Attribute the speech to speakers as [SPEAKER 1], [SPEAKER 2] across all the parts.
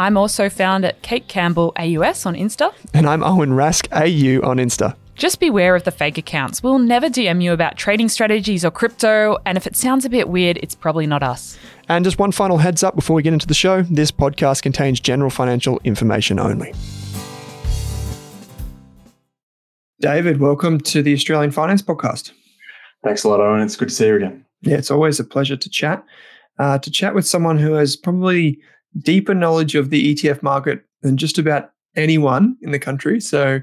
[SPEAKER 1] I'm also found at Kate Campbell AUS on Insta.
[SPEAKER 2] And I'm Owen Rask AU on Insta.
[SPEAKER 1] Just beware of the fake accounts. We'll never DM you about trading strategies or crypto, and if it sounds a bit weird, it's probably not us.
[SPEAKER 2] And just one final heads up before we get into the show this podcast contains general financial information only. David, welcome to the Australian Finance Podcast.
[SPEAKER 3] Thanks a lot, Owen. It's good to see you again.
[SPEAKER 2] Yeah, it's always a pleasure to chat. Uh, to chat with someone who has probably deeper knowledge of the ETF market than just about anyone in the country. So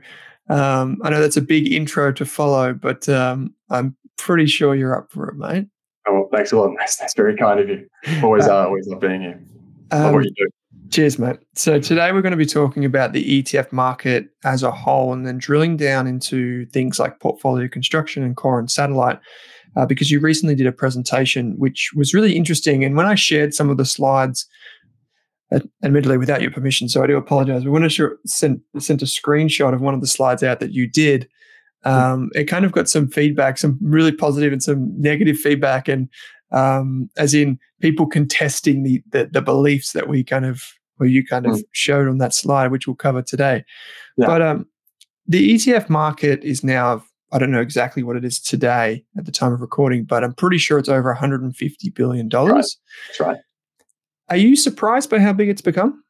[SPEAKER 2] um, I know that's a big intro to follow, but um, I'm pretty sure you're up for it, mate.
[SPEAKER 3] Oh, well, thanks a lot. That's, that's very kind of you. Always, uh, always love being here. Um, what you do.
[SPEAKER 2] Cheers, mate. So today we're going to be talking about the ETF market as a whole, and then drilling down into things like portfolio construction and core and satellite. Uh, because you recently did a presentation which was really interesting, and when I shared some of the slides admittedly without your permission. So I do apologize. We want to send sent a screenshot of one of the slides out that you did. Um, it kind of got some feedback, some really positive and some negative feedback, and um, as in people contesting the, the, the beliefs that we kind of or you kind of mm. showed on that slide, which we'll cover today. Yeah. But um, the ETF market is now I don't know exactly what it is today at the time of recording, but I'm pretty sure it's over 150 billion dollars.
[SPEAKER 3] Right. That's right.
[SPEAKER 2] Are you surprised by how big it's become?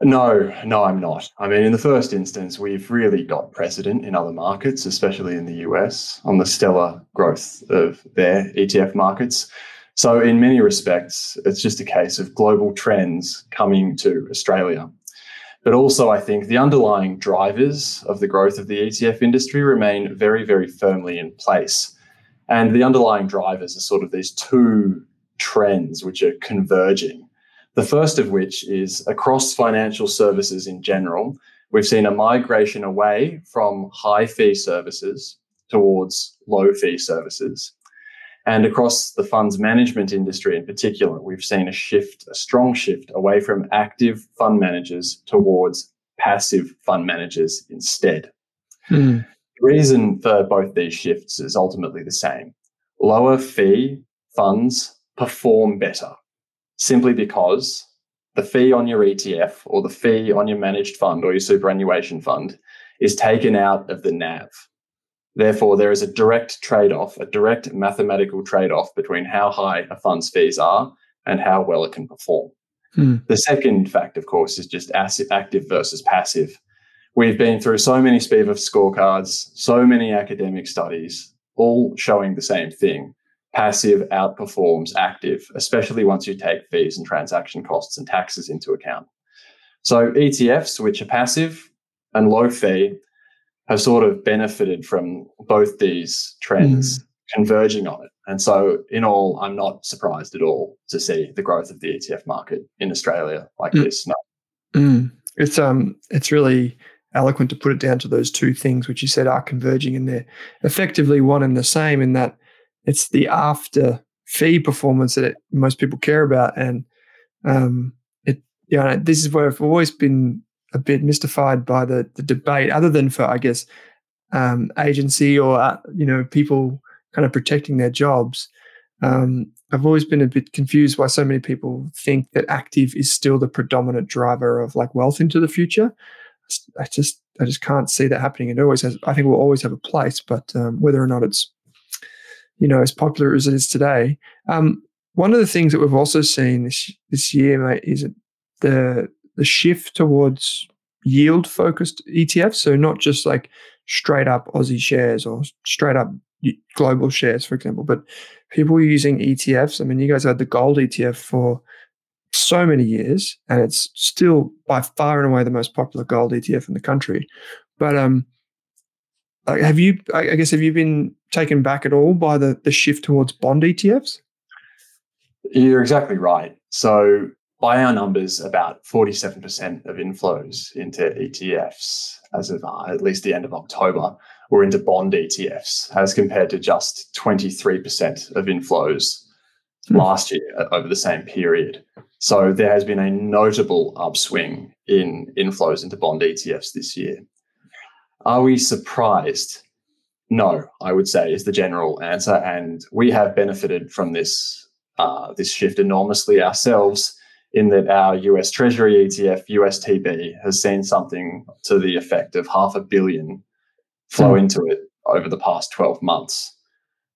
[SPEAKER 3] No, no, I'm not. I mean, in the first instance, we've really got precedent in other markets, especially in the US, on the stellar growth of their ETF markets. So, in many respects, it's just a case of global trends coming to Australia. But also, I think the underlying drivers of the growth of the ETF industry remain very, very firmly in place. And the underlying drivers are sort of these two trends which are converging. The first of which is across financial services in general, we've seen a migration away from high fee services towards low fee services. And across the funds management industry in particular, we've seen a shift, a strong shift away from active fund managers towards passive fund managers instead. Hmm. The reason for both these shifts is ultimately the same. Lower fee funds perform better simply because the fee on your ETF or the fee on your managed fund or your superannuation fund is taken out of the NAV. Therefore, there is a direct trade off, a direct mathematical trade off between how high a fund's fees are and how well it can perform. Hmm. The second fact, of course, is just active versus passive. We've been through so many SPIVA scorecards, so many academic studies, all showing the same thing passive outperforms active, especially once you take fees and transaction costs and taxes into account. So ETFs, which are passive and low fee, have sort of benefited from both these trends mm. converging on it. And so, in all, I'm not surprised at all to see the growth of the ETF market in Australia like mm. this. No.
[SPEAKER 2] Mm. It's um, it's really eloquent to put it down to those two things, which you said are converging, and they're effectively one and the same. In that, it's the after fee performance that it, most people care about, and um, it you know this is where I've always been a bit mystified by the the debate, other than for I guess um, agency or uh, you know people kind of protecting their jobs. Um, I've always been a bit confused why so many people think that active is still the predominant driver of like wealth into the future. I just I just can't see that happening. It always has. I think we'll always have a place, but um, whether or not it's you know as popular as it is today. Um, one of the things that we've also seen this this year, mate, is the the shift towards yield focused ETFs. So not just like straight up Aussie shares or straight up global shares, for example, but people using ETFs. I mean, you guys had the gold ETF for so many years, and it's still by far and away the most popular gold ETF in the country. But um, have you? I guess have you been taken back at all by the the shift towards bond ETFs?
[SPEAKER 3] You're exactly right. So by our numbers, about 47% of inflows into ETFs as of uh, at least the end of October were into bond ETFs, as compared to just 23% of inflows mm. last year uh, over the same period. So there has been a notable upswing in inflows into bond ETFs this year. Are we surprised? No, I would say is the general answer, and we have benefited from this uh, this shift enormously ourselves in that our US Treasury ETF, USTB, has seen something to the effect of half a billion flow mm. into it over the past 12 months.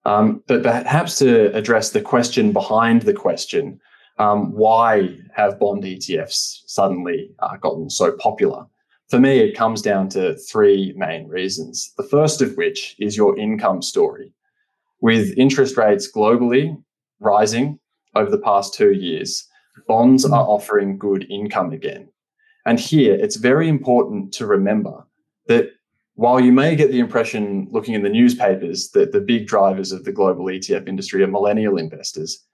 [SPEAKER 3] Um, but perhaps to address the question behind the question, um, why have bond ETFs suddenly uh, gotten so popular? For me, it comes down to three main reasons. The first of which is your income story. With interest rates globally rising over the past two years, bonds are offering good income again. And here, it's very important to remember that while you may get the impression looking in the newspapers that the big drivers of the global ETF industry are millennial investors,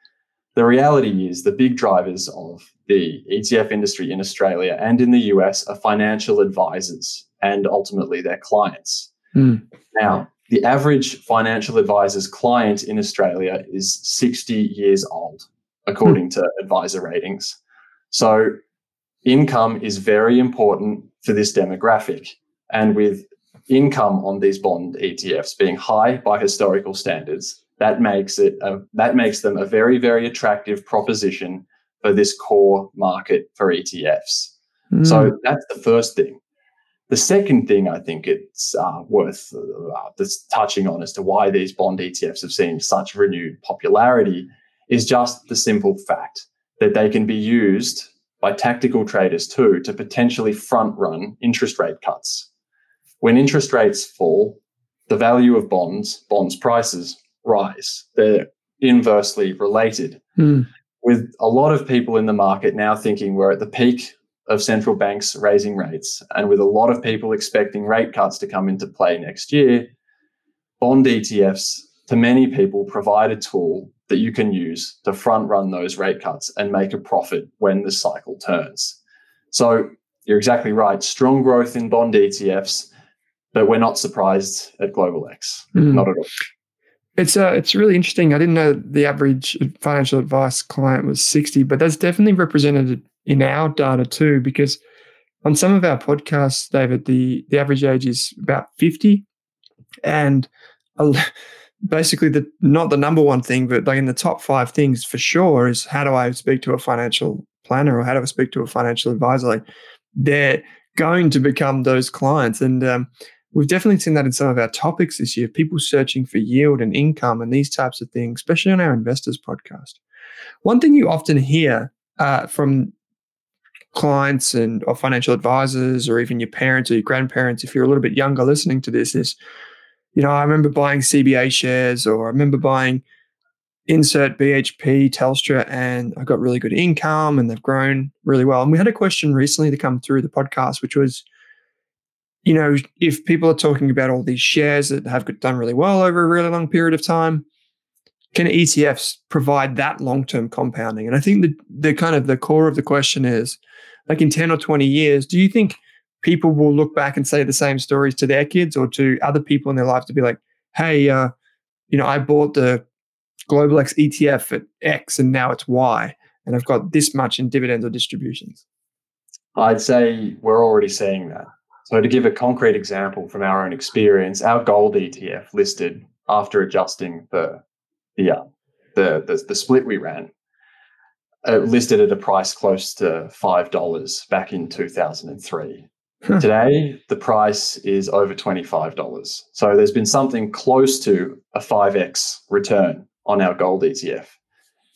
[SPEAKER 3] the reality is the big drivers of the ETF industry in Australia and in the US are financial advisors and ultimately their clients. Mm. Now, the average financial advisor's client in Australia is 60 years old according hmm. to advisor ratings. So income is very important for this demographic. And with income on these bond ETFs being high by historical standards, that makes it a, that makes them a very very attractive proposition for this core market for ETFs. Mm. So hmm. that's the first thing. The second thing I think it's uh, worth uh, touching on as to why these bond ETFs have seen such renewed popularity is just the simple fact that they can be used by tactical traders too to potentially front run interest rate cuts. When interest rates fall, the value of bonds, bonds prices rise. They're inversely related. Mm. With a lot of people in the market now thinking we're at the peak of central banks raising rates, and with a lot of people expecting rate cuts to come into play next year, bond ETFs to many people provide a tool that you can use to front run those rate cuts and make a profit when the cycle turns. So you're exactly right. Strong growth in bond ETFs, but we're not surprised at Global X. Mm. Not at all.
[SPEAKER 2] It's uh, it's really interesting. I didn't know the average financial advice client was 60, but that's definitely represented in our data too, because on some of our podcasts, David, the, the average age is about 50. And basically the not the number one thing, but like in the top five things for sure is how do I speak to a financial planner or how do I speak to a financial advisor? Like they're going to become those clients. And um, we've definitely seen that in some of our topics this year, people searching for yield and income and these types of things, especially on our investors podcast. One thing you often hear uh, from clients and or financial advisors or even your parents or your grandparents, if you're a little bit younger listening to this, is you know, I remember buying CBA shares or I remember buying insert BHP, Telstra, and I got really good income and they've grown really well. And we had a question recently to come through the podcast, which was you know, if people are talking about all these shares that have done really well over a really long period of time, can ETFs provide that long-term compounding? And I think the the kind of the core of the question is, like in 10 or 20 years, do you think people will look back and say the same stories to their kids or to other people in their lives to be like, hey, uh, you know, I bought the Global X ETF at X and now it's Y, and I've got this much in dividends or distributions?
[SPEAKER 3] I'd say we're already seeing that. So, to give a concrete example from our own experience, our gold ETF listed after adjusting for the, uh, the, the, the split we ran, uh, listed at a price close to $5 back in 2003. Today, the price is over $25. So there's been something close to a 5x return on our gold ETF.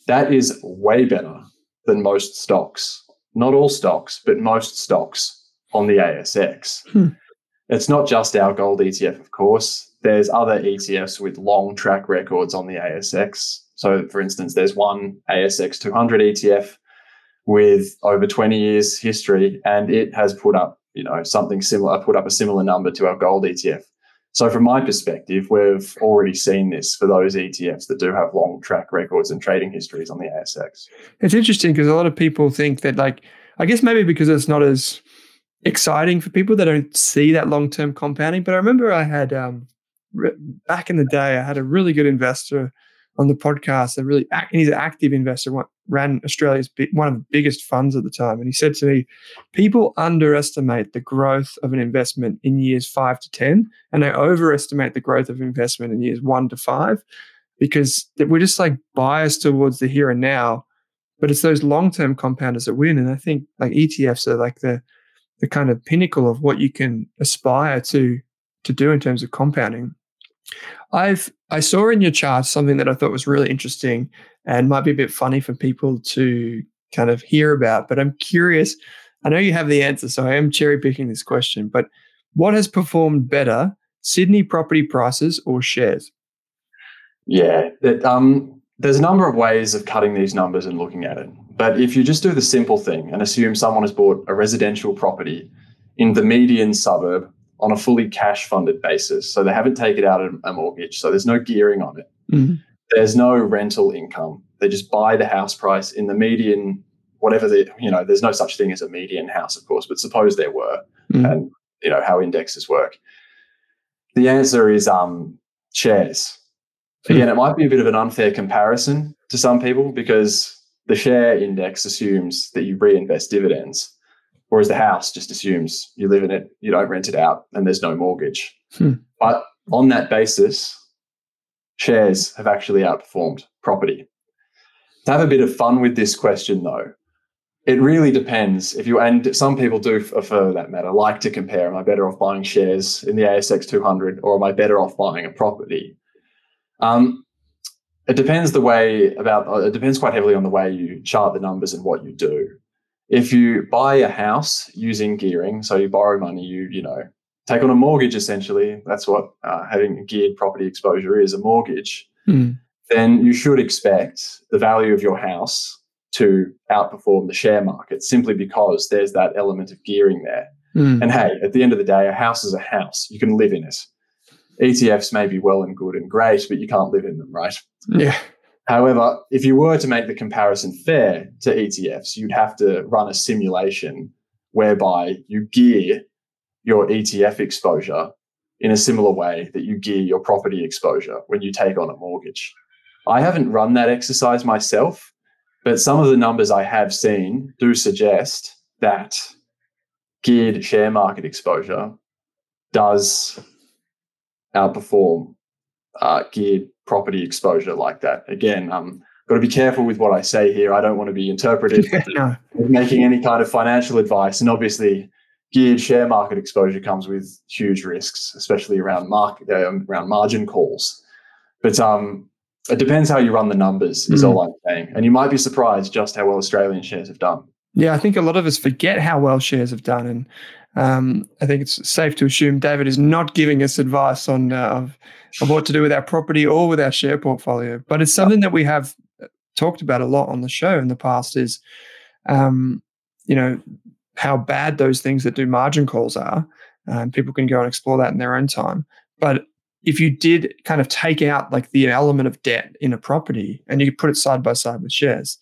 [SPEAKER 3] That is way better than most stocks. Not all stocks, but most stocks on the ASX. Hmm. It's not just our gold ETF, of course. There's other ETFs with long track records on the ASX. So, for instance, there's one ASX 200 ETF with over 20 years history, and it has put up, you know, something similar, I put up a similar number to our gold ETF. So, from my perspective, we've already seen this for those ETFs that do have long track records and trading histories on the ASX.
[SPEAKER 2] It's interesting because a lot of people think that, like, I guess maybe because it's not as exciting for people that don't see that long term compounding. But I remember I had, um, re- back in the day, I had a really good investor on the podcast, a really, and he's an active investor, ran Australia's one of the biggest funds at the time. And he said to me, people underestimate the growth of an investment in years five to 10, and they overestimate the growth of investment in years one to five because we're just like biased towards the here and now. But it's those long term compounders that win. And I think like ETFs are like the, the kind of pinnacle of what you can aspire to to do in terms of compounding. I've I saw in your chart something that I thought was really interesting and might be a bit funny for people to kind of hear about, but I'm curious. I know you have the answer, so I am cherry picking this question, but what has performed better, Sydney property prices or shares?
[SPEAKER 3] Yeah, that, um, there's a number of ways of cutting these numbers and looking at it. But if you just do the simple thing and assume someone has bought a residential property in the median suburb on a fully cash funded basis. So they haven't taken out a, mortgage. So there's no gearing on it. Mm-hmm. There's no rental income. They just buy the house price in the median, whatever the, you know, there's no such thing as a median house, of course, but suppose there were mm-hmm. and, you know, how indexes work. The answer is um, shares. Again, it might be a bit of an unfair comparison to some people because the share index assumes that you reinvest dividends. Whereas the house just assumes you live in it, you don't rent it out, and there's no mortgage. Hmm. But on that basis, shares have actually outperformed property. To have a bit of fun with this question, though, it really depends if you and some people do for that matter like to compare am i better off buying shares in the asx 200 or am i better off buying a property um, it depends the way about it depends quite heavily on the way you chart the numbers and what you do if you buy a house using gearing, so you borrow money, you you know take on a mortgage essentially. That's what uh, having a geared property exposure is a mortgage. Mm. Then you should expect the value of your house to outperform the share market simply because there's that element of gearing there. Mm. And hey, at the end of the day, a house is a house. You can live in it. ETFs may be well and good and great, but you can't live in them, right?
[SPEAKER 2] Yeah.
[SPEAKER 3] However, if you were to make the comparison fair to ETFs, you'd have to run a simulation whereby you gear your ETF exposure in a similar way that you gear your property exposure when you take on a mortgage. I haven't run that exercise myself, but some of the numbers I have seen do suggest that geared share market exposure does outperform uh, geared property exposure like that. Again, um, got to be careful with what I say here. I don't want to be interpreted no. as making any kind of financial advice. And obviously, geared share market exposure comes with huge risks, especially around market uh, around margin calls. But um, it depends how you run the numbers. Is mm. all I'm saying. And you might be surprised just how well Australian shares have done.
[SPEAKER 2] Yeah, I think a lot of us forget how well shares have done, and um, I think it's safe to assume David is not giving us advice on uh, of, of what to do with our property or with our share portfolio. But it's something that we have uh, talked about a lot on the show in the past. Is um, you know how bad those things that do margin calls are, Um, people can go and explore that in their own time. But if you did kind of take out like the element of debt in a property and you put it side by side with shares,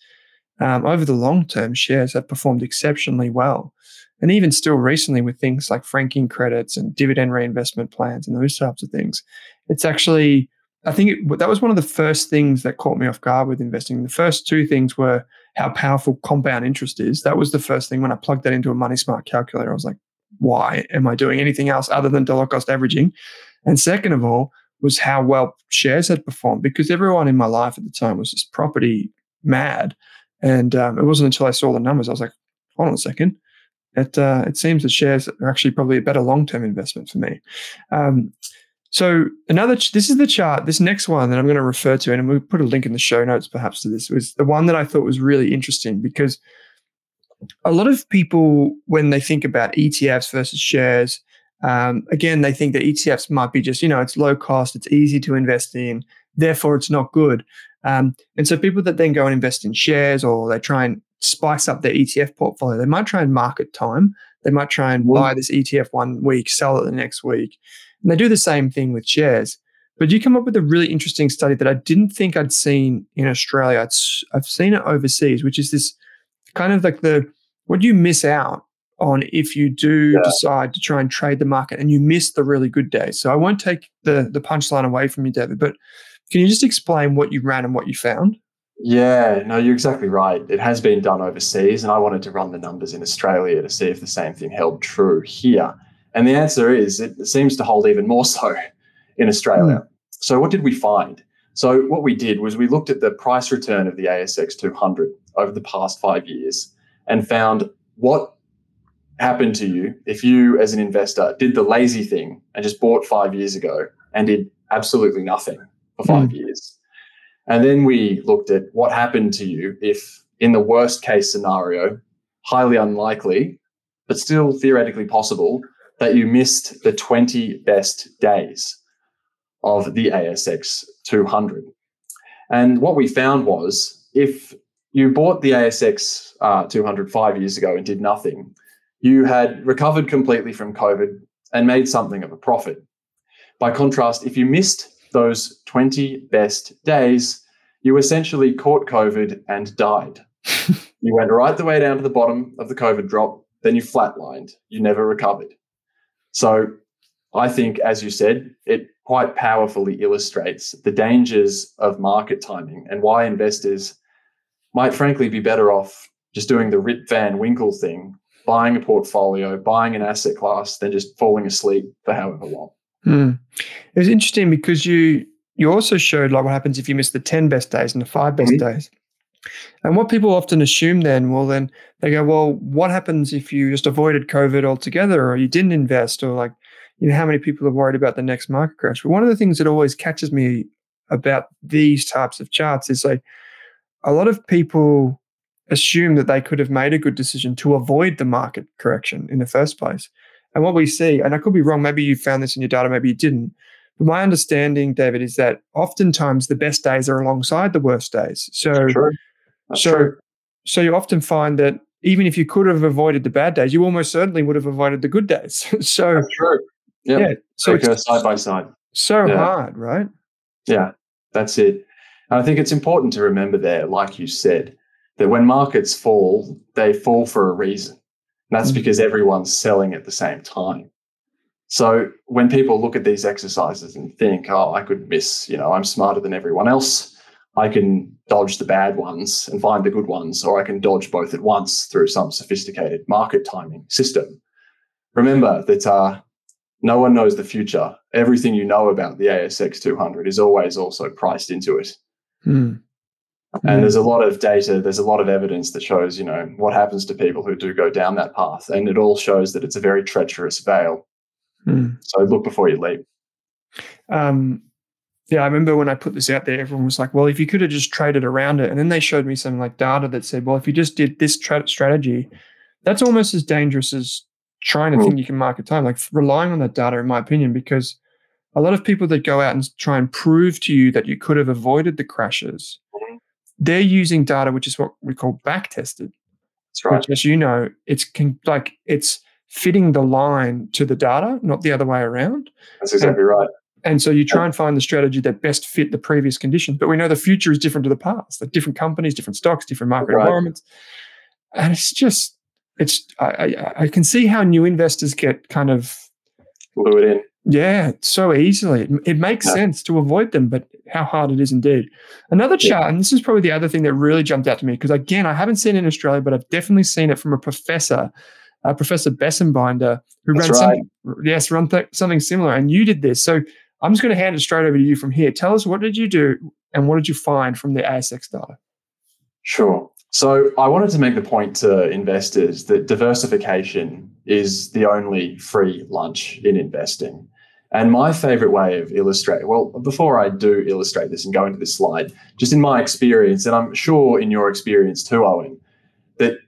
[SPEAKER 2] um, over the long term, shares have performed exceptionally well. And even still recently, with things like franking credits and dividend reinvestment plans and those types of things, it's actually, I think it, that was one of the first things that caught me off guard with investing. The first two things were how powerful compound interest is. That was the first thing when I plugged that into a Money Smart calculator. I was like, why am I doing anything else other than dollar cost averaging? And second of all, was how well shares had performed because everyone in my life at the time was just property mad. And um, it wasn't until I saw the numbers, I was like, hold on a second. It, uh, it seems that shares are actually probably a better long term investment for me. Um, so another, ch- this is the chart. This next one that I'm going to refer to, and we'll put a link in the show notes perhaps to this, was the one that I thought was really interesting because a lot of people, when they think about ETFs versus shares, um, again, they think that ETFs might be just, you know, it's low cost, it's easy to invest in, therefore it's not good. Um, and so people that then go and invest in shares or they try and spice up their ETF portfolio, they might try and market time. They might try and buy this ETF one week, sell it the next week. And they do the same thing with shares. But you come up with a really interesting study that I didn't think I'd seen in Australia. I've seen it overseas, which is this kind of like the what do you miss out on if you do yeah. decide to try and trade the market and you miss the really good days. So I won't take the the punchline away from you, David, but can you just explain what you ran and what you found?
[SPEAKER 3] Yeah, no, you're exactly right. It has been done overseas, and I wanted to run the numbers in Australia to see if the same thing held true here. And the answer is it seems to hold even more so in Australia. Mm. So, what did we find? So, what we did was we looked at the price return of the ASX 200 over the past five years and found what happened to you if you, as an investor, did the lazy thing and just bought five years ago and did absolutely nothing for five mm. years. And then we looked at what happened to you if, in the worst case scenario, highly unlikely, but still theoretically possible, that you missed the 20 best days of the ASX 200. And what we found was if you bought the ASX uh, 200 five years ago and did nothing, you had recovered completely from COVID and made something of a profit. By contrast, if you missed those 20 best days, you essentially caught COVID and died. you went right the way down to the bottom of the COVID drop, then you flatlined. You never recovered. So I think, as you said, it quite powerfully illustrates the dangers of market timing and why investors might frankly be better off just doing the Rip Van Winkle thing, buying a portfolio, buying an asset class, than just falling asleep for however long.
[SPEAKER 2] Mm. It was interesting because you you also showed like what happens if you miss the 10 best days and the five best mm-hmm. days. And what people often assume then, well, then they go, well, what happens if you just avoided COVID altogether or you didn't invest or like, you know, how many people are worried about the next market crash? But one of the things that always catches me about these types of charts is like a lot of people assume that they could have made a good decision to avoid the market correction in the first place. And what we see, and I could be wrong, maybe you found this in your data, maybe you didn't. But my understanding, David, is that oftentimes the best days are alongside the worst days. So, so, true. so you often find that even if you could have avoided the bad days, you almost certainly would have avoided the good days. so,
[SPEAKER 3] That's true. Yep. Yeah. So they it's side by side.
[SPEAKER 2] So yeah. hard, right?
[SPEAKER 3] Yeah, that's it. And I think it's important to remember there, like you said, that when markets fall, they fall for a reason. And that's mm. because everyone's selling at the same time. So when people look at these exercises and think, oh, I could miss, you know, I'm smarter than everyone else, I can dodge the bad ones and find the good ones, or I can dodge both at once through some sophisticated market timing system. Remember that uh, no one knows the future. Everything you know about the ASX 200 is always also priced into it. Mm. And there's a lot of data, there's a lot of evidence that shows, you know, what happens to people who do go down that path. And it all shows that it's a very treacherous veil. Mm. So look before you leap.
[SPEAKER 2] Um, yeah, I remember when I put this out there, everyone was like, well, if you could have just traded around it. And then they showed me some like data that said, well, if you just did this tra- strategy, that's almost as dangerous as trying to mm. think you can market time, like relying on that data, in my opinion, because a lot of people that go out and try and prove to you that you could have avoided the crashes they're using data which is what we call back tested.
[SPEAKER 3] That's right.
[SPEAKER 2] Which, as you know, it's con- like it's fitting the line to the data, not the other way around.
[SPEAKER 3] That's exactly right.
[SPEAKER 2] And so you try and find the strategy that best fit the previous conditions. But we know the future is different to the past. Like different companies, different stocks, different market right. environments. And it's just, it's I, I, I can see how new investors get kind of
[SPEAKER 3] lured in.
[SPEAKER 2] Yeah, so easily. It, it makes yeah. sense to avoid them, but how hard it is indeed. Another chart, yeah. and this is probably the other thing that really jumped out to me, because again, I haven't seen it in Australia, but I've definitely seen it from a professor, uh, Professor Bessembinder, who
[SPEAKER 3] That's
[SPEAKER 2] ran
[SPEAKER 3] right.
[SPEAKER 2] something, yes, run th- something similar. And you did this. So I'm just going to hand it straight over to you from here. Tell us what did you do and what did you find from the ASX data?
[SPEAKER 3] Sure. So I wanted to make the point to investors that diversification is the only free lunch in investing. And my favorite way of illustrating, well, before I do illustrate this and go into this slide, just in my experience, and I'm sure in your experience too, Owen, that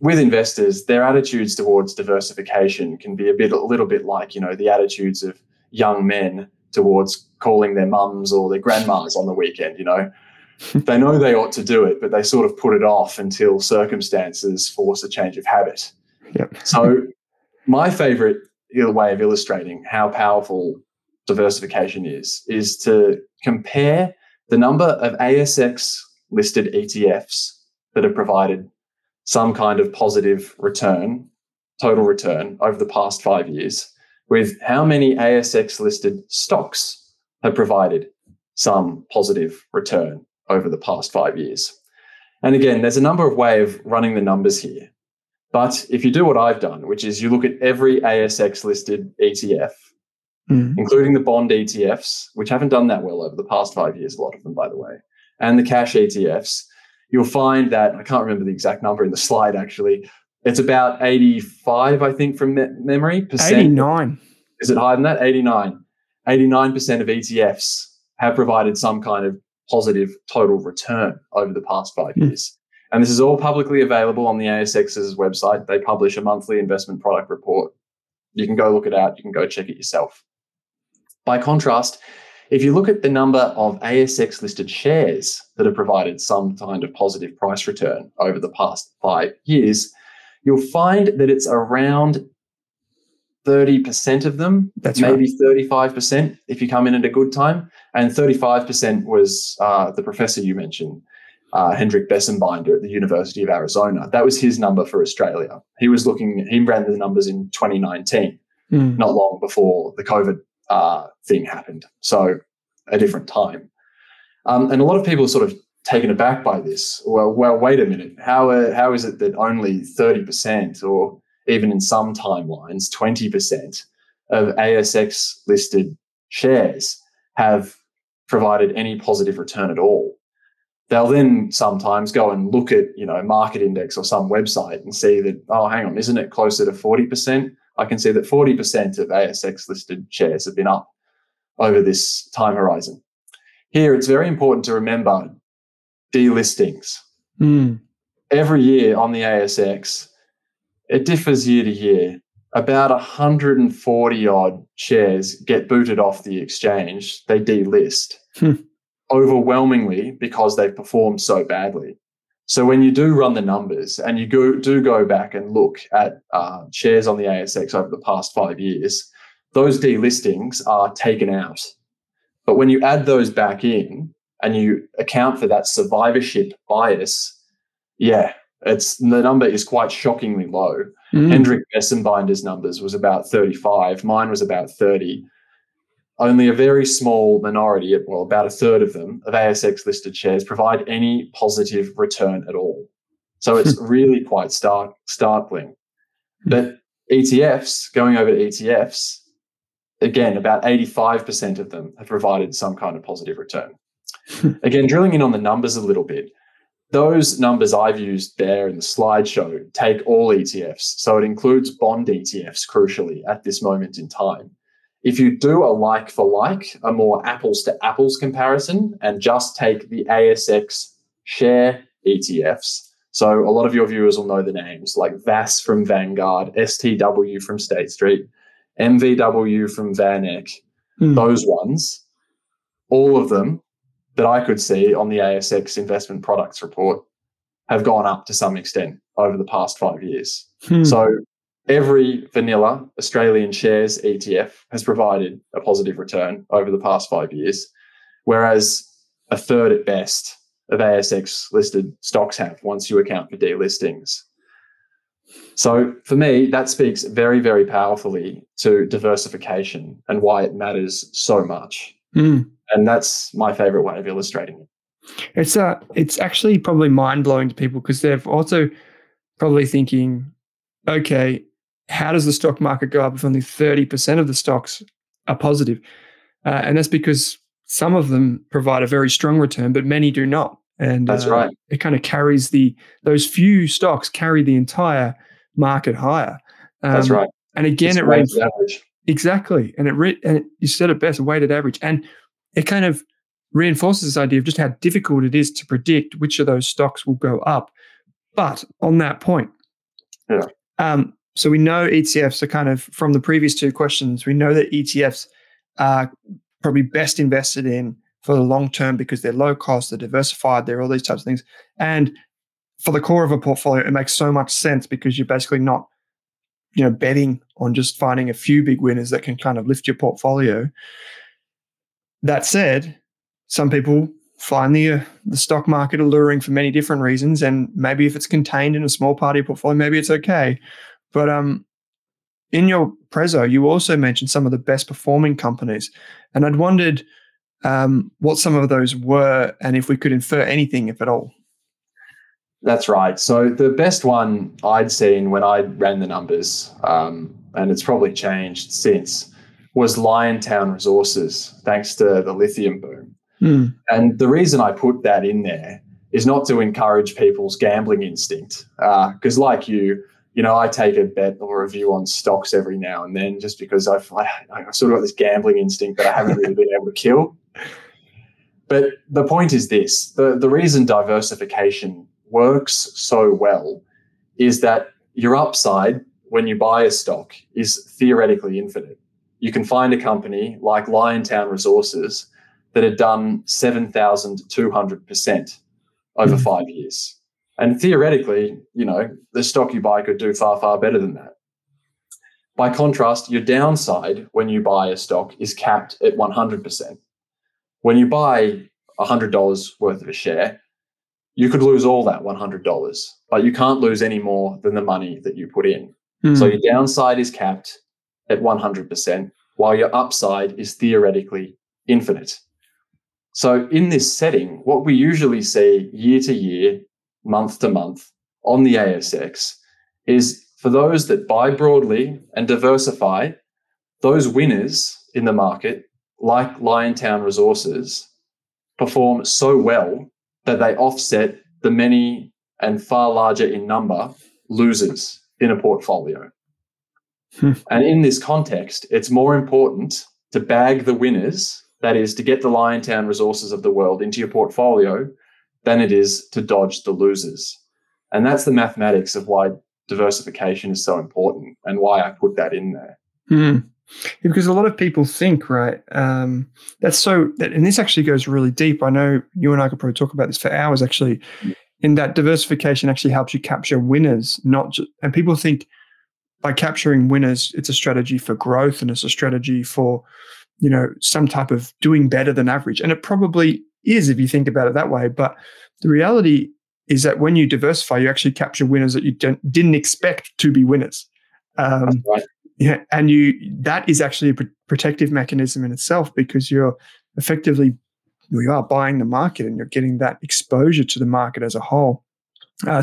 [SPEAKER 3] with investors, their attitudes towards diversification can be a bit, a little bit like, you know, the attitudes of young men towards calling their mums or their grandmas on the weekend, you know. they know they ought to do it, but they sort of put it off until circumstances force a change of habit.
[SPEAKER 2] Yep.
[SPEAKER 3] so my favorite way of illustrating how powerful diversification is is to compare the number of ASX listed ETFs that have provided some kind of positive return, total return over the past five years, with how many ASX listed stocks have provided some positive return over the past five years. And again, there's a number of ways of running the numbers here. But if you do what I've done, which is you look at every ASX listed ETF, mm. including the bond ETFs, which haven't done that well over the past five years, a lot of them, by the way, and the cash ETFs, you'll find that I can't remember the exact number in the slide actually. It's about 85, I think, from me- memory.
[SPEAKER 2] Percent. 89.
[SPEAKER 3] Is it higher than that? 89. 89% of ETFs have provided some kind of positive total return over the past five mm. years. And this is all publicly available on the ASX's website. They publish a monthly investment product report. You can go look it out. You can go check it yourself. By contrast, if you look at the number of ASX listed shares that have provided some kind of positive price return over the past five years, you'll find that it's around 30% of them,
[SPEAKER 2] That's
[SPEAKER 3] maybe right. 35% if you come in at a good time. And 35% was uh, the professor you mentioned, uh, Hendrik Bessembinder at the University of Arizona. That was his number for Australia. He was looking, he ran the numbers in 2019, mm. not long before the COVID uh, thing happened. So a different time. Um, and a lot of people are sort of taken aback by this. Well, well, wait a minute. How, uh, how is it that only 30% or even in some timelines, 20% of ASX listed shares have provided any positive return at all. They'll then sometimes go and look at, you know, market index or some website and see that, oh, hang on, isn't it closer to 40%? I can see that 40% of ASX listed shares have been up over this time horizon. Here, it's very important to remember delistings.
[SPEAKER 2] Mm.
[SPEAKER 3] Every year on the ASX, it differs year to year. About 140 odd shares get booted off the exchange. They delist
[SPEAKER 2] hmm.
[SPEAKER 3] Overwhelmingly because they've performed so badly. So when you do run the numbers and you go, do go back and look at uh, shares on the ASX over the past five years, those delistings are taken out. But when you add those back in and you account for that survivorship bias, yeah, it's the number is quite shockingly low. Mm. Hendrik Bessembinder's numbers was about 35. Mine was about 30. Only a very small minority, well, about a third of them, of ASX listed shares provide any positive return at all. So it's really quite stark, startling. Hmm. But ETFs, going over to ETFs, again, about 85% of them have provided some kind of positive return. again, drilling in on the numbers a little bit, those numbers I've used there in the slideshow take all ETFs. So it includes bond ETFs, crucially, at this moment in time. If you do a like for like, a more apples to apples comparison, and just take the ASX share ETFs, so a lot of your viewers will know the names like VAS from Vanguard, STW from State Street, MVW from VanEck, mm. those ones, all of them that I could see on the ASX investment products report have gone up to some extent over the past five years.
[SPEAKER 2] Hmm.
[SPEAKER 3] So every vanilla Australian shares ETF has provided a positive return over the past five years, whereas a third at best of ASX listed stocks have once you account for delistings. So for me, that speaks very, very powerfully to diversification and why it matters so much.
[SPEAKER 2] Mm.
[SPEAKER 3] And that's my favorite way of illustrating it.
[SPEAKER 2] It's uh it's actually probably mind blowing to people because they're also probably thinking, okay, how does the stock market go up if only 30% of the stocks are positive? Uh, and that's because some of them provide a very strong return, but many do not. And
[SPEAKER 3] That's
[SPEAKER 2] uh,
[SPEAKER 3] right.
[SPEAKER 2] It kind of carries the those few stocks carry the entire market higher. Um,
[SPEAKER 3] That's right.
[SPEAKER 2] And again,
[SPEAKER 3] It's
[SPEAKER 2] it reinf-
[SPEAKER 3] average.
[SPEAKER 2] exactly, and it re- and you said it best, weighted average, and it kind of reinforces this idea of just how difficult it is to predict which of those stocks will go up. But on that point,
[SPEAKER 3] Yeah.
[SPEAKER 2] Um, so we know ETFs are kind of from the previous two questions. We know that ETFs are probably best invested in for the long term because they're low cost, they're diversified, they're all these types of things. And for the core of a portfolio, it makes so much sense because you're basically not, you know, betting on just finding a few big winners that can kind of lift your portfolio. That said, some people find the uh, the stock market alluring for many different reasons, and maybe if it's contained in a small part of your portfolio, maybe it's okay. But um, in your prezo, you also mentioned some of the best performing companies, and I'd wondered um, what some of those were, and if we could infer anything, if at all.
[SPEAKER 3] That's right. So the best one I'd seen when I ran the numbers, um, and it's probably changed since, was Liontown Resources, thanks to the lithium boom.
[SPEAKER 2] Hmm.
[SPEAKER 3] And the reason I put that in there is not to encourage people's gambling instinct, because like you, you know, I take a bet or a view on stocks every now and then, just because I've I, I sort of got this gambling instinct that I haven't really been able to kill. But the point is this: the the reason diversification works so well is that your upside when you buy a stock is theoretically infinite. You can find a company like Liontown Resources that had done 7,200% over
[SPEAKER 2] Mhm.
[SPEAKER 3] five years. And theoretically, you know, the stock you buy could do far, far better than that. By contrast, your downside when you buy a stock is capped at 100%. When you buy $100 worth of a share, you could lose all that $100, but you can't lose any more than the money that you put in.
[SPEAKER 2] Hmm.
[SPEAKER 3] So your downside is capped at 100%, while your upside is theoretically infinite. So in this setting, what we usually see year to year, month to month on the ASX is for those that buy broadly and diversify, those winners in the market, like Liontown Resources, perform so well that they offset the many and far larger in number losers in a portfolio.
[SPEAKER 2] Hmm.
[SPEAKER 3] And in this context, it's more important to bag the winners, that is, to get the Liontown resources of the world into your portfolio, than it is to dodge the losers. And that's the mathematics of why diversification is so important and why I put that in there.
[SPEAKER 2] Yeah, because a lot of people think, right? Um, that's so, that, and this actually goes really deep. I know you and I could probably talk about this for hours. Actually, in that diversification actually helps you capture winners, not just. And people think by capturing winners, it's a strategy for growth and it's a strategy for, you know, some type of doing better than average. And it probably is if you think about it that way. But the reality is that when you diversify, you actually capture winners that you don't, didn't expect to be winners. Um,
[SPEAKER 3] right.
[SPEAKER 2] yeah, and you that is actually a pr- protective mechanism in itself because you're effectively you are buying the market and you're getting that exposure to the market as a whole. Uh,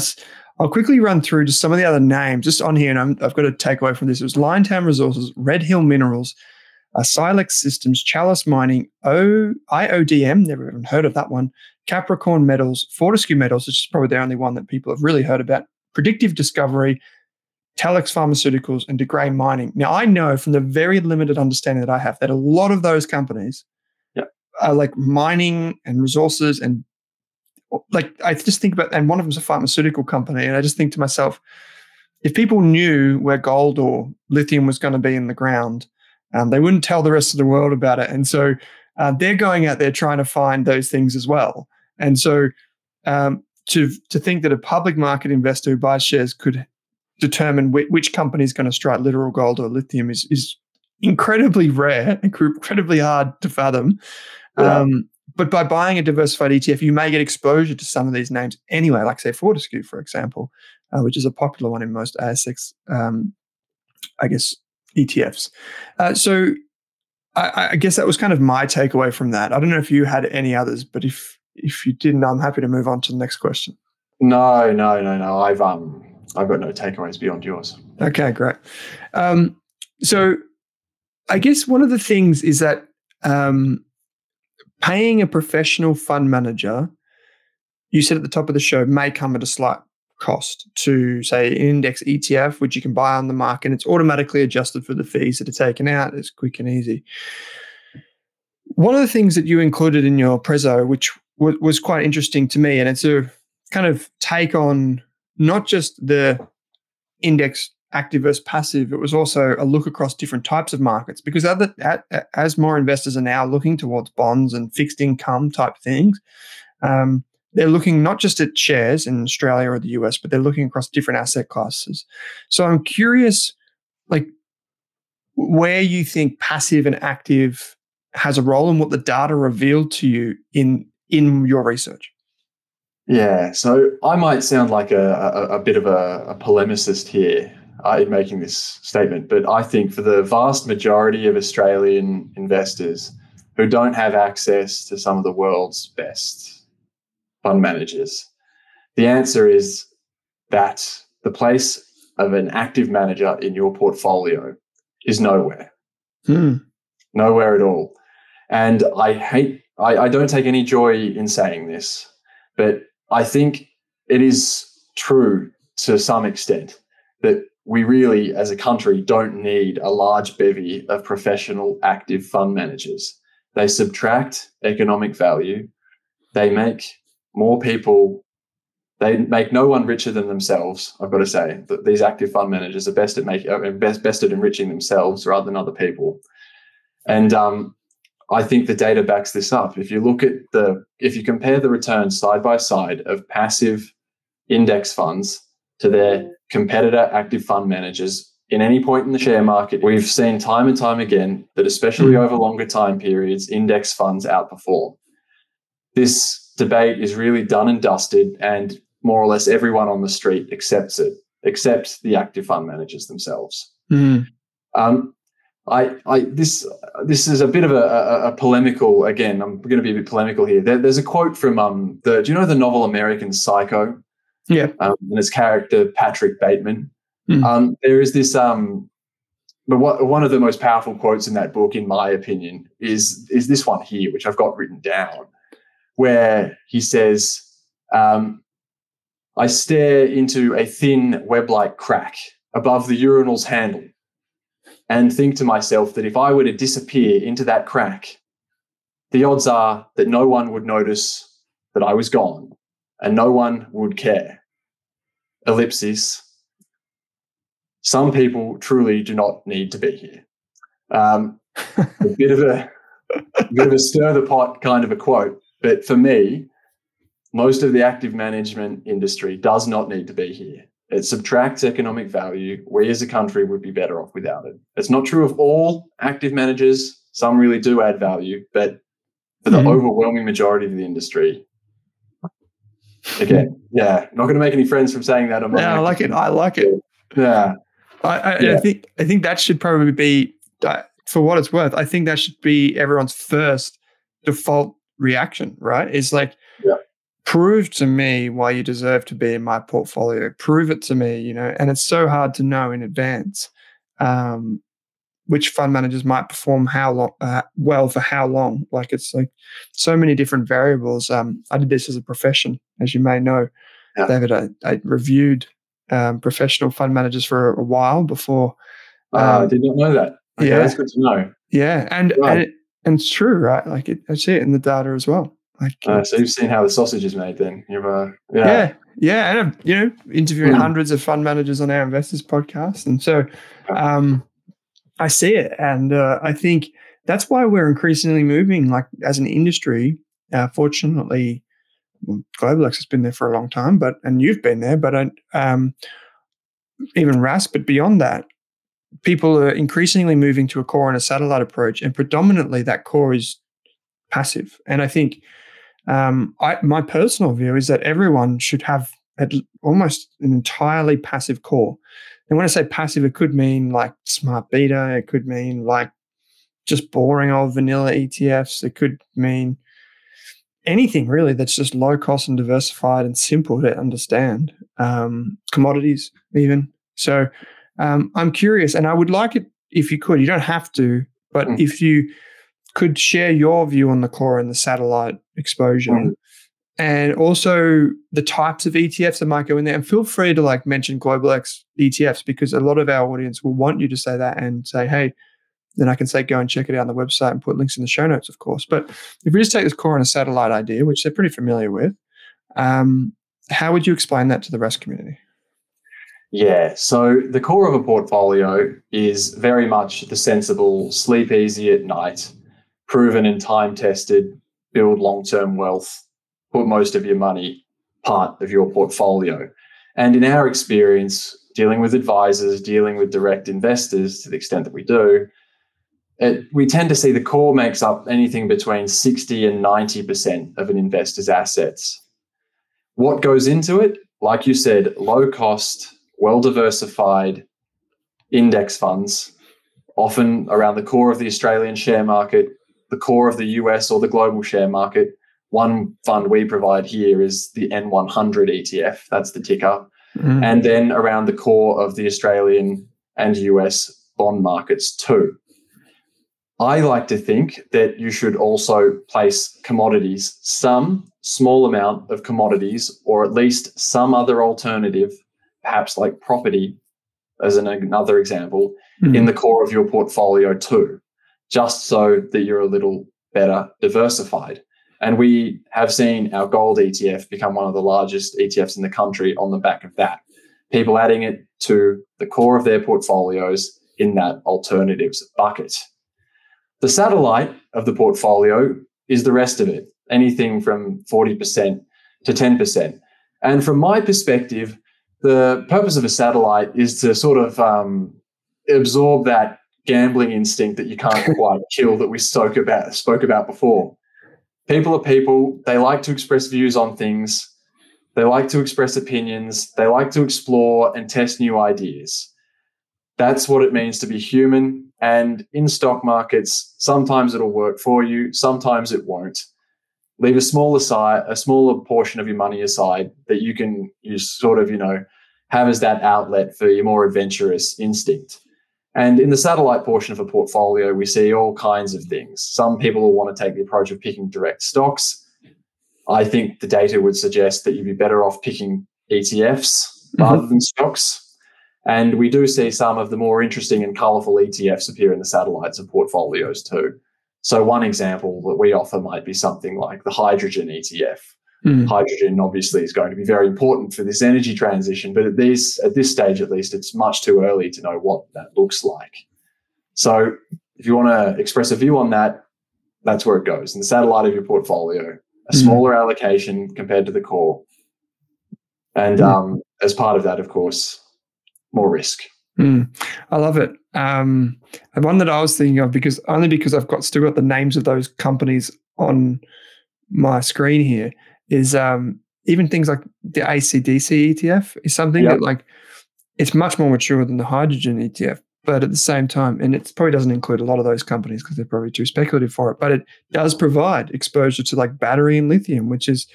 [SPEAKER 2] I'll quickly run through just some of the other names just on here, and I'm, I've got to take away from this. It was Liontown Resources, Red Hill Minerals, uh, Silex Systems, Chalice Mining, o, IODM, never even heard of that one, Capricorn Metals, Fortescue Metals, which is probably the only one that people have really heard about, Predictive Discovery, Telix Pharmaceuticals, and De Grey Mining. Now, I know from the very limited understanding that I have that a lot of those companies
[SPEAKER 3] Yep.
[SPEAKER 2] are like mining and resources and like I just think about, and one of them's a pharmaceutical company, and I just think to myself, if people knew where gold or lithium was going to be in the ground, um, they wouldn't tell the rest of the world about it, and so uh, they're going out there trying to find those things as well. And so um, to to think that a public market investor who buys shares could determine which, which company is going to strike literal gold or lithium is is incredibly rare and incredibly hard to fathom. Yeah. Um, but by buying a diversified ETF, you may get exposure to some of these names anyway, like say Fortescue, for example, uh, which is a popular one in most ASX, um, I guess, ETFs. Uh, so I, I, guess that was kind of my takeaway from that. I don't know if you had any others, but if if you didn't, I'm happy to move on to the next question.
[SPEAKER 3] No, no, no, no. I've um I've got no takeaways beyond yours.
[SPEAKER 2] Okay, great. Um, so I guess one of the things is that um, paying a professional fund manager, you said at the top of the show, may come at a slight cost to say an index ETF, which you can buy on the market. It's automatically adjusted for the fees that are taken out. It's quick and easy. One of the things that you included in your prezzo, which w- was quite interesting to me, and it's a kind of take on not just the index active versus passive, it was also a look across different types of markets because other, as more investors are now looking towards bonds and fixed income type things, um, they're looking not just at shares in Australia or the US, but they're looking across different asset classes. So I'm curious, like, where you think passive and active has a role and what the data revealed to you in in your research.
[SPEAKER 3] Yeah, so I might sound like a, a, a bit of a, a polemicist here uh, in making this statement, but I think for the vast majority of Australian investors who don't have access to some of the world's best fund managers, the answer is that the place of an active manager in your portfolio is nowhere.
[SPEAKER 2] Hmm.
[SPEAKER 3] Nowhere at all. And I hate, I, I don't take any joy in saying this, but I think it is true to some extent that we really, as a country, don't need a large bevy of professional active fund managers. They subtract economic value. They make more people, they make no one richer than themselves. I've got to say that these active fund managers are best at making, uh, best, best at enriching themselves rather than other people. And um, I think the data backs this up. If you look at the, if you compare the returns side by side of passive index funds to their competitor active fund managers in any point in the share market, we've seen time and time again that, especially over longer time periods, index funds outperform. This debate is really done and dusted, and more or less everyone on the street accepts it, except the active fund managers themselves.
[SPEAKER 2] Mm.
[SPEAKER 3] Um, I, I, this, this is a bit of a, a, a, polemical. Again, I'm going to be a bit polemical here. There, there's a quote from um, the. Do you know the novel American Psycho?
[SPEAKER 2] Yeah.
[SPEAKER 3] Um, and his character, Patrick Bateman.
[SPEAKER 2] Mm.
[SPEAKER 3] Um, there is this, um, but what, one of the most powerful quotes in that book, in my opinion, is, is this one here, which I've got written down, where he says, um, I stare into a thin web like crack above the urinal's handle and think to myself that if I were to disappear into that crack, the odds are that no one would notice that I was gone and no one would care. Ellipsis. Some people truly do not need to be here. Um, a bit of a, a bit of a stir the pot kind of a quote, but for me, most of the active management industry does not need to be here. It subtracts economic value. We as a country would be better off without it. It's not true of all active managers. Some really do add value, but for the mm-hmm. overwhelming majority of the industry, Again, yeah, not going to make any friends from saying that.
[SPEAKER 2] I'm yeah, I like it. I like it.
[SPEAKER 3] Yeah,
[SPEAKER 2] I, I, yeah. I think I think that should probably be uh, for what it's worth. I think that should be everyone's first default reaction. Right? Is like,
[SPEAKER 3] yeah.
[SPEAKER 2] prove to me why you deserve to be in my portfolio. Prove it to me. You know, and it's so hard to know in advance. Um, which fund managers might perform how long, uh, well for how long. Like it's like so many different variables. Um, I did this as a profession, as you may know, yeah. David. I, I reviewed um, professional fund managers for a while before.
[SPEAKER 3] Um, uh, I did not know that. Okay, yeah, that's good to know.
[SPEAKER 2] Yeah, and right. and, it, and, it's true, right? Like it, I see it in the data as well. Like,
[SPEAKER 3] uh, so you've seen how the sausage is made, then you've uh,
[SPEAKER 2] yeah. yeah. Yeah, and I'm, you know, interviewing mm. hundreds of fund managers on our investors podcast, and so um, I see it, and uh, I think that's why we're increasingly moving, like as an industry. Uh, fortunately, Global X has been there for a long time, but and you've been there, but um, even Rask, but beyond that, people are increasingly moving to a core and a satellite approach, and predominantly that core is passive. And I think um, I, my personal view is that everyone should have almost an entirely passive core. And when I say passive, it could mean like smart beta, it could mean like just boring old vanilla ETFs, it could mean anything really that's just low cost and diversified and simple to understand. Um, commodities, even. So um, I'm curious, and I would like it if you could. You don't have to, but mm. if you could share your view on the core and the satellite exposure. Mm. And also the types of ETFs that might go in there. And feel free to like mention Global X ETFs because a lot of our audience will want you to say that and say, hey, then I can say go and check it out on the website and put links in the show notes, of course. But if we just take this core and a satellite idea, which they're pretty familiar with, um, how would you explain that to the Rask community?
[SPEAKER 3] Yeah, so the core of a portfolio is very much the sensible, sleep easy at night, proven and time tested, build long term wealth, put most of your money part of your portfolio. And in our experience, dealing with advisors, dealing with direct investors to the extent that we do, it, we tend to see the core makes up anything between 60 and 90% of an investor's assets. What goes into it? Like you said, low cost, well diversified index funds, often around the core of the Australian share market, the core of the US or the global share market. One fund we provide here is the N100 ETF, that's the ticker. Mm. And then around the core of the Australian and US bond markets too. I like to think that you should also place commodities, some small amount of commodities, or at least some other alternative, perhaps like property, as an, another example, mm-hmm. in the core of your portfolio too, just so that you're a little better diversified. And we have seen our gold ETF become one of the largest ETFs in the country on the back of that. People adding it to the core of their portfolios in that alternatives bucket. The satellite of the portfolio is the rest of it, anything from 40% to 10%. And from my perspective, the purpose of a satellite is to sort of um, absorb that gambling instinct that you can't quite kill that we spoke about spoke about before. People are people. They like to express views on things. They like to express opinions. They like to explore and test new ideas. That's what it means to be human. And in stock markets, sometimes it'll work for you, sometimes it won't. Leave a smaller side, a smaller portion of your money aside that you can use sort of, you know, have as that outlet for your more adventurous instinct. And in the satellite portion of a portfolio, we see all kinds of things. Some people will want to take the approach of picking direct stocks. I think the data would suggest that you'd be better off picking ETFs mm-hmm. rather than stocks. And we do see some of the more interesting and colorful ETFs appear in the satellites of portfolios too. So one example that we offer might be something like the hydrogen ETF. Mm. Hydrogen obviously is going to be very important for this energy transition, but at these at this stage at least, it's much too early to know what that looks like. So if you want to express a view on that, that's where it goes. In the satellite of your portfolio, a mm. smaller allocation compared to the core. And mm. um, as part of that, of course, more risk.
[SPEAKER 2] Mm, I love it. Um, and one that I was thinking of because only because I've got still got the names of those companies on my screen here is um, even things like the ACDC ETF is something yep. that like it's much more mature than the hydrogen ETF, but at the same time, and it probably doesn't include a lot of those companies because they're probably too speculative for it, but it does provide exposure to like battery and lithium, which is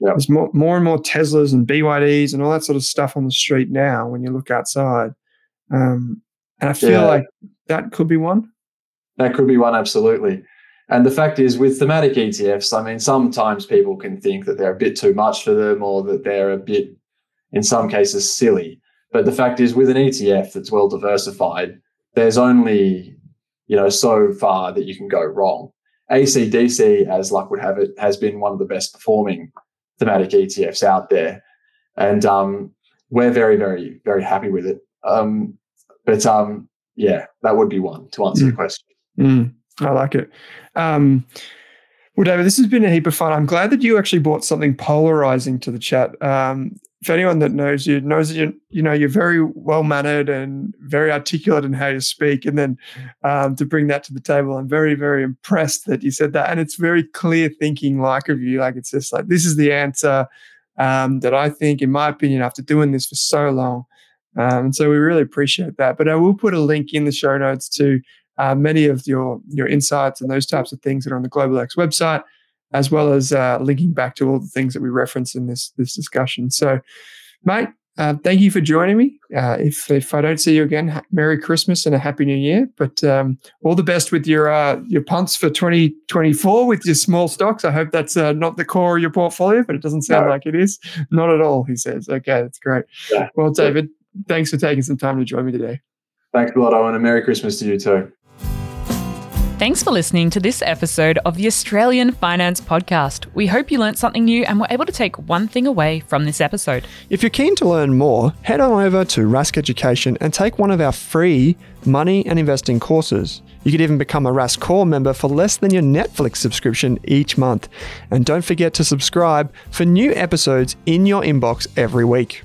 [SPEAKER 2] Yep. There's more, more and more Teslas and BYDs and all that sort of stuff on the street now when you look outside. Um, and I feel yeah. like that could be one.
[SPEAKER 3] That could be one, absolutely. And the fact is, with thematic ETFs, I mean, sometimes people can think that they're a bit too much for them or that they're a bit, in some cases, silly. But the fact is, with an ETF that's well diversified, there's only, you know, so far that you can go wrong. ACDC, as luck would have it, has been one of the best performing thematic ETFs out there, and um, we're very, very, very happy with it. Um, but um, yeah, that would be one to answer mm. the question.
[SPEAKER 2] Mm. I like it. Um, well, David, this has been a heap of fun. I'm glad that you actually brought something polarizing to the chat. Um,
[SPEAKER 4] if anyone that knows you knows that you you know you're very well mannered and very articulate in how you speak, and then um, to bring that to the table, I'm very very impressed that you said that, and it's very clear thinking like of you. Like it's just like this is the answer um, that I think, in my opinion, after doing this for so long. Um, so we really appreciate that. But I will put a link in the show notes to uh, many of your your insights and those types of things that are on the Global X website, as well as uh, linking back to all the things that we reference in this this discussion. So, mate, uh, thank you for joining me. Uh, if if I don't see you again, ha- Merry Christmas and a Happy New Year. But um, all the best with your uh, your punts for 2024 with your small stocks. I hope that's uh, not the core of your portfolio, but it doesn't sound no. like it is. Not at all. He says. Okay, that's great. Yeah. Well, David, thanks for taking some time to join me today.
[SPEAKER 3] Thanks a lot, Owen, and Merry Christmas to you too.
[SPEAKER 1] Thanks for listening to this episode of the Australian Finance Podcast. We hope you learned something new and were able to take one thing away from this episode.
[SPEAKER 2] If you're keen to learn more, head on over to Rask Education and take one of our free money and investing courses. You could even become a Rask Core member for less than your Netflix subscription each month. And don't forget to subscribe for new episodes in your inbox every week.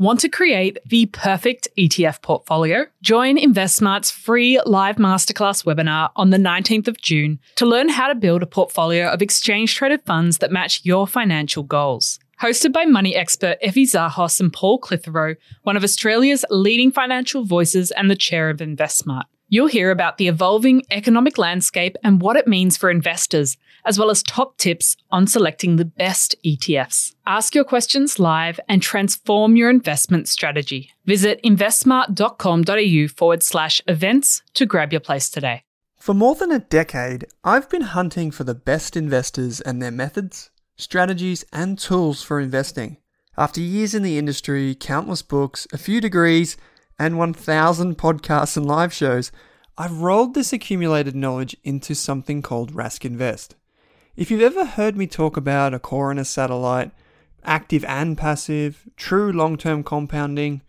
[SPEAKER 1] Want to create the perfect ETF portfolio? Join InvestSmart's free live masterclass webinar on the 19th of June to learn how to build a portfolio of exchange traded funds that match your financial goals. Hosted by money expert Effie Zahos and Paul Clitheroe, one of Australia's leading financial voices and the chair of InvestSmart. You'll hear about the evolving economic landscape and what it means for investors, as well as top tips on selecting the best ETFs. Ask your questions live and transform your investment strategy. Visit investsmart.com.au forward slash events to grab your place today.
[SPEAKER 2] For more than a decade, I've been hunting for the best investors and their methods, strategies, and tools for investing. After years in the industry, countless books, a few degrees, and 1,000 podcasts and live shows, I've rolled this accumulated knowledge into something called Rask Invest. If you've ever heard me talk about a core and a satellite, active and passive, true long term compounding,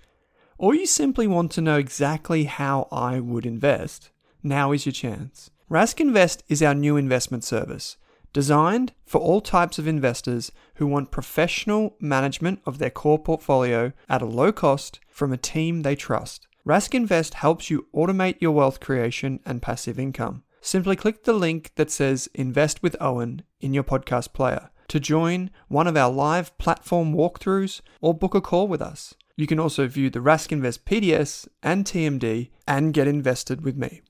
[SPEAKER 2] or you simply want to know exactly how I would invest, now is your chance. Rask Invest is our new investment service, designed for all types of investors who want professional management of their core portfolio at a low cost from a team they trust. Rask Invest helps you automate your wealth creation and passive income. Simply click the link that says Invest with Owen in your podcast player to join one of our live platform walkthroughs or book a call with us. You can also view the Rask Invest PDS and TMD and get invested with me.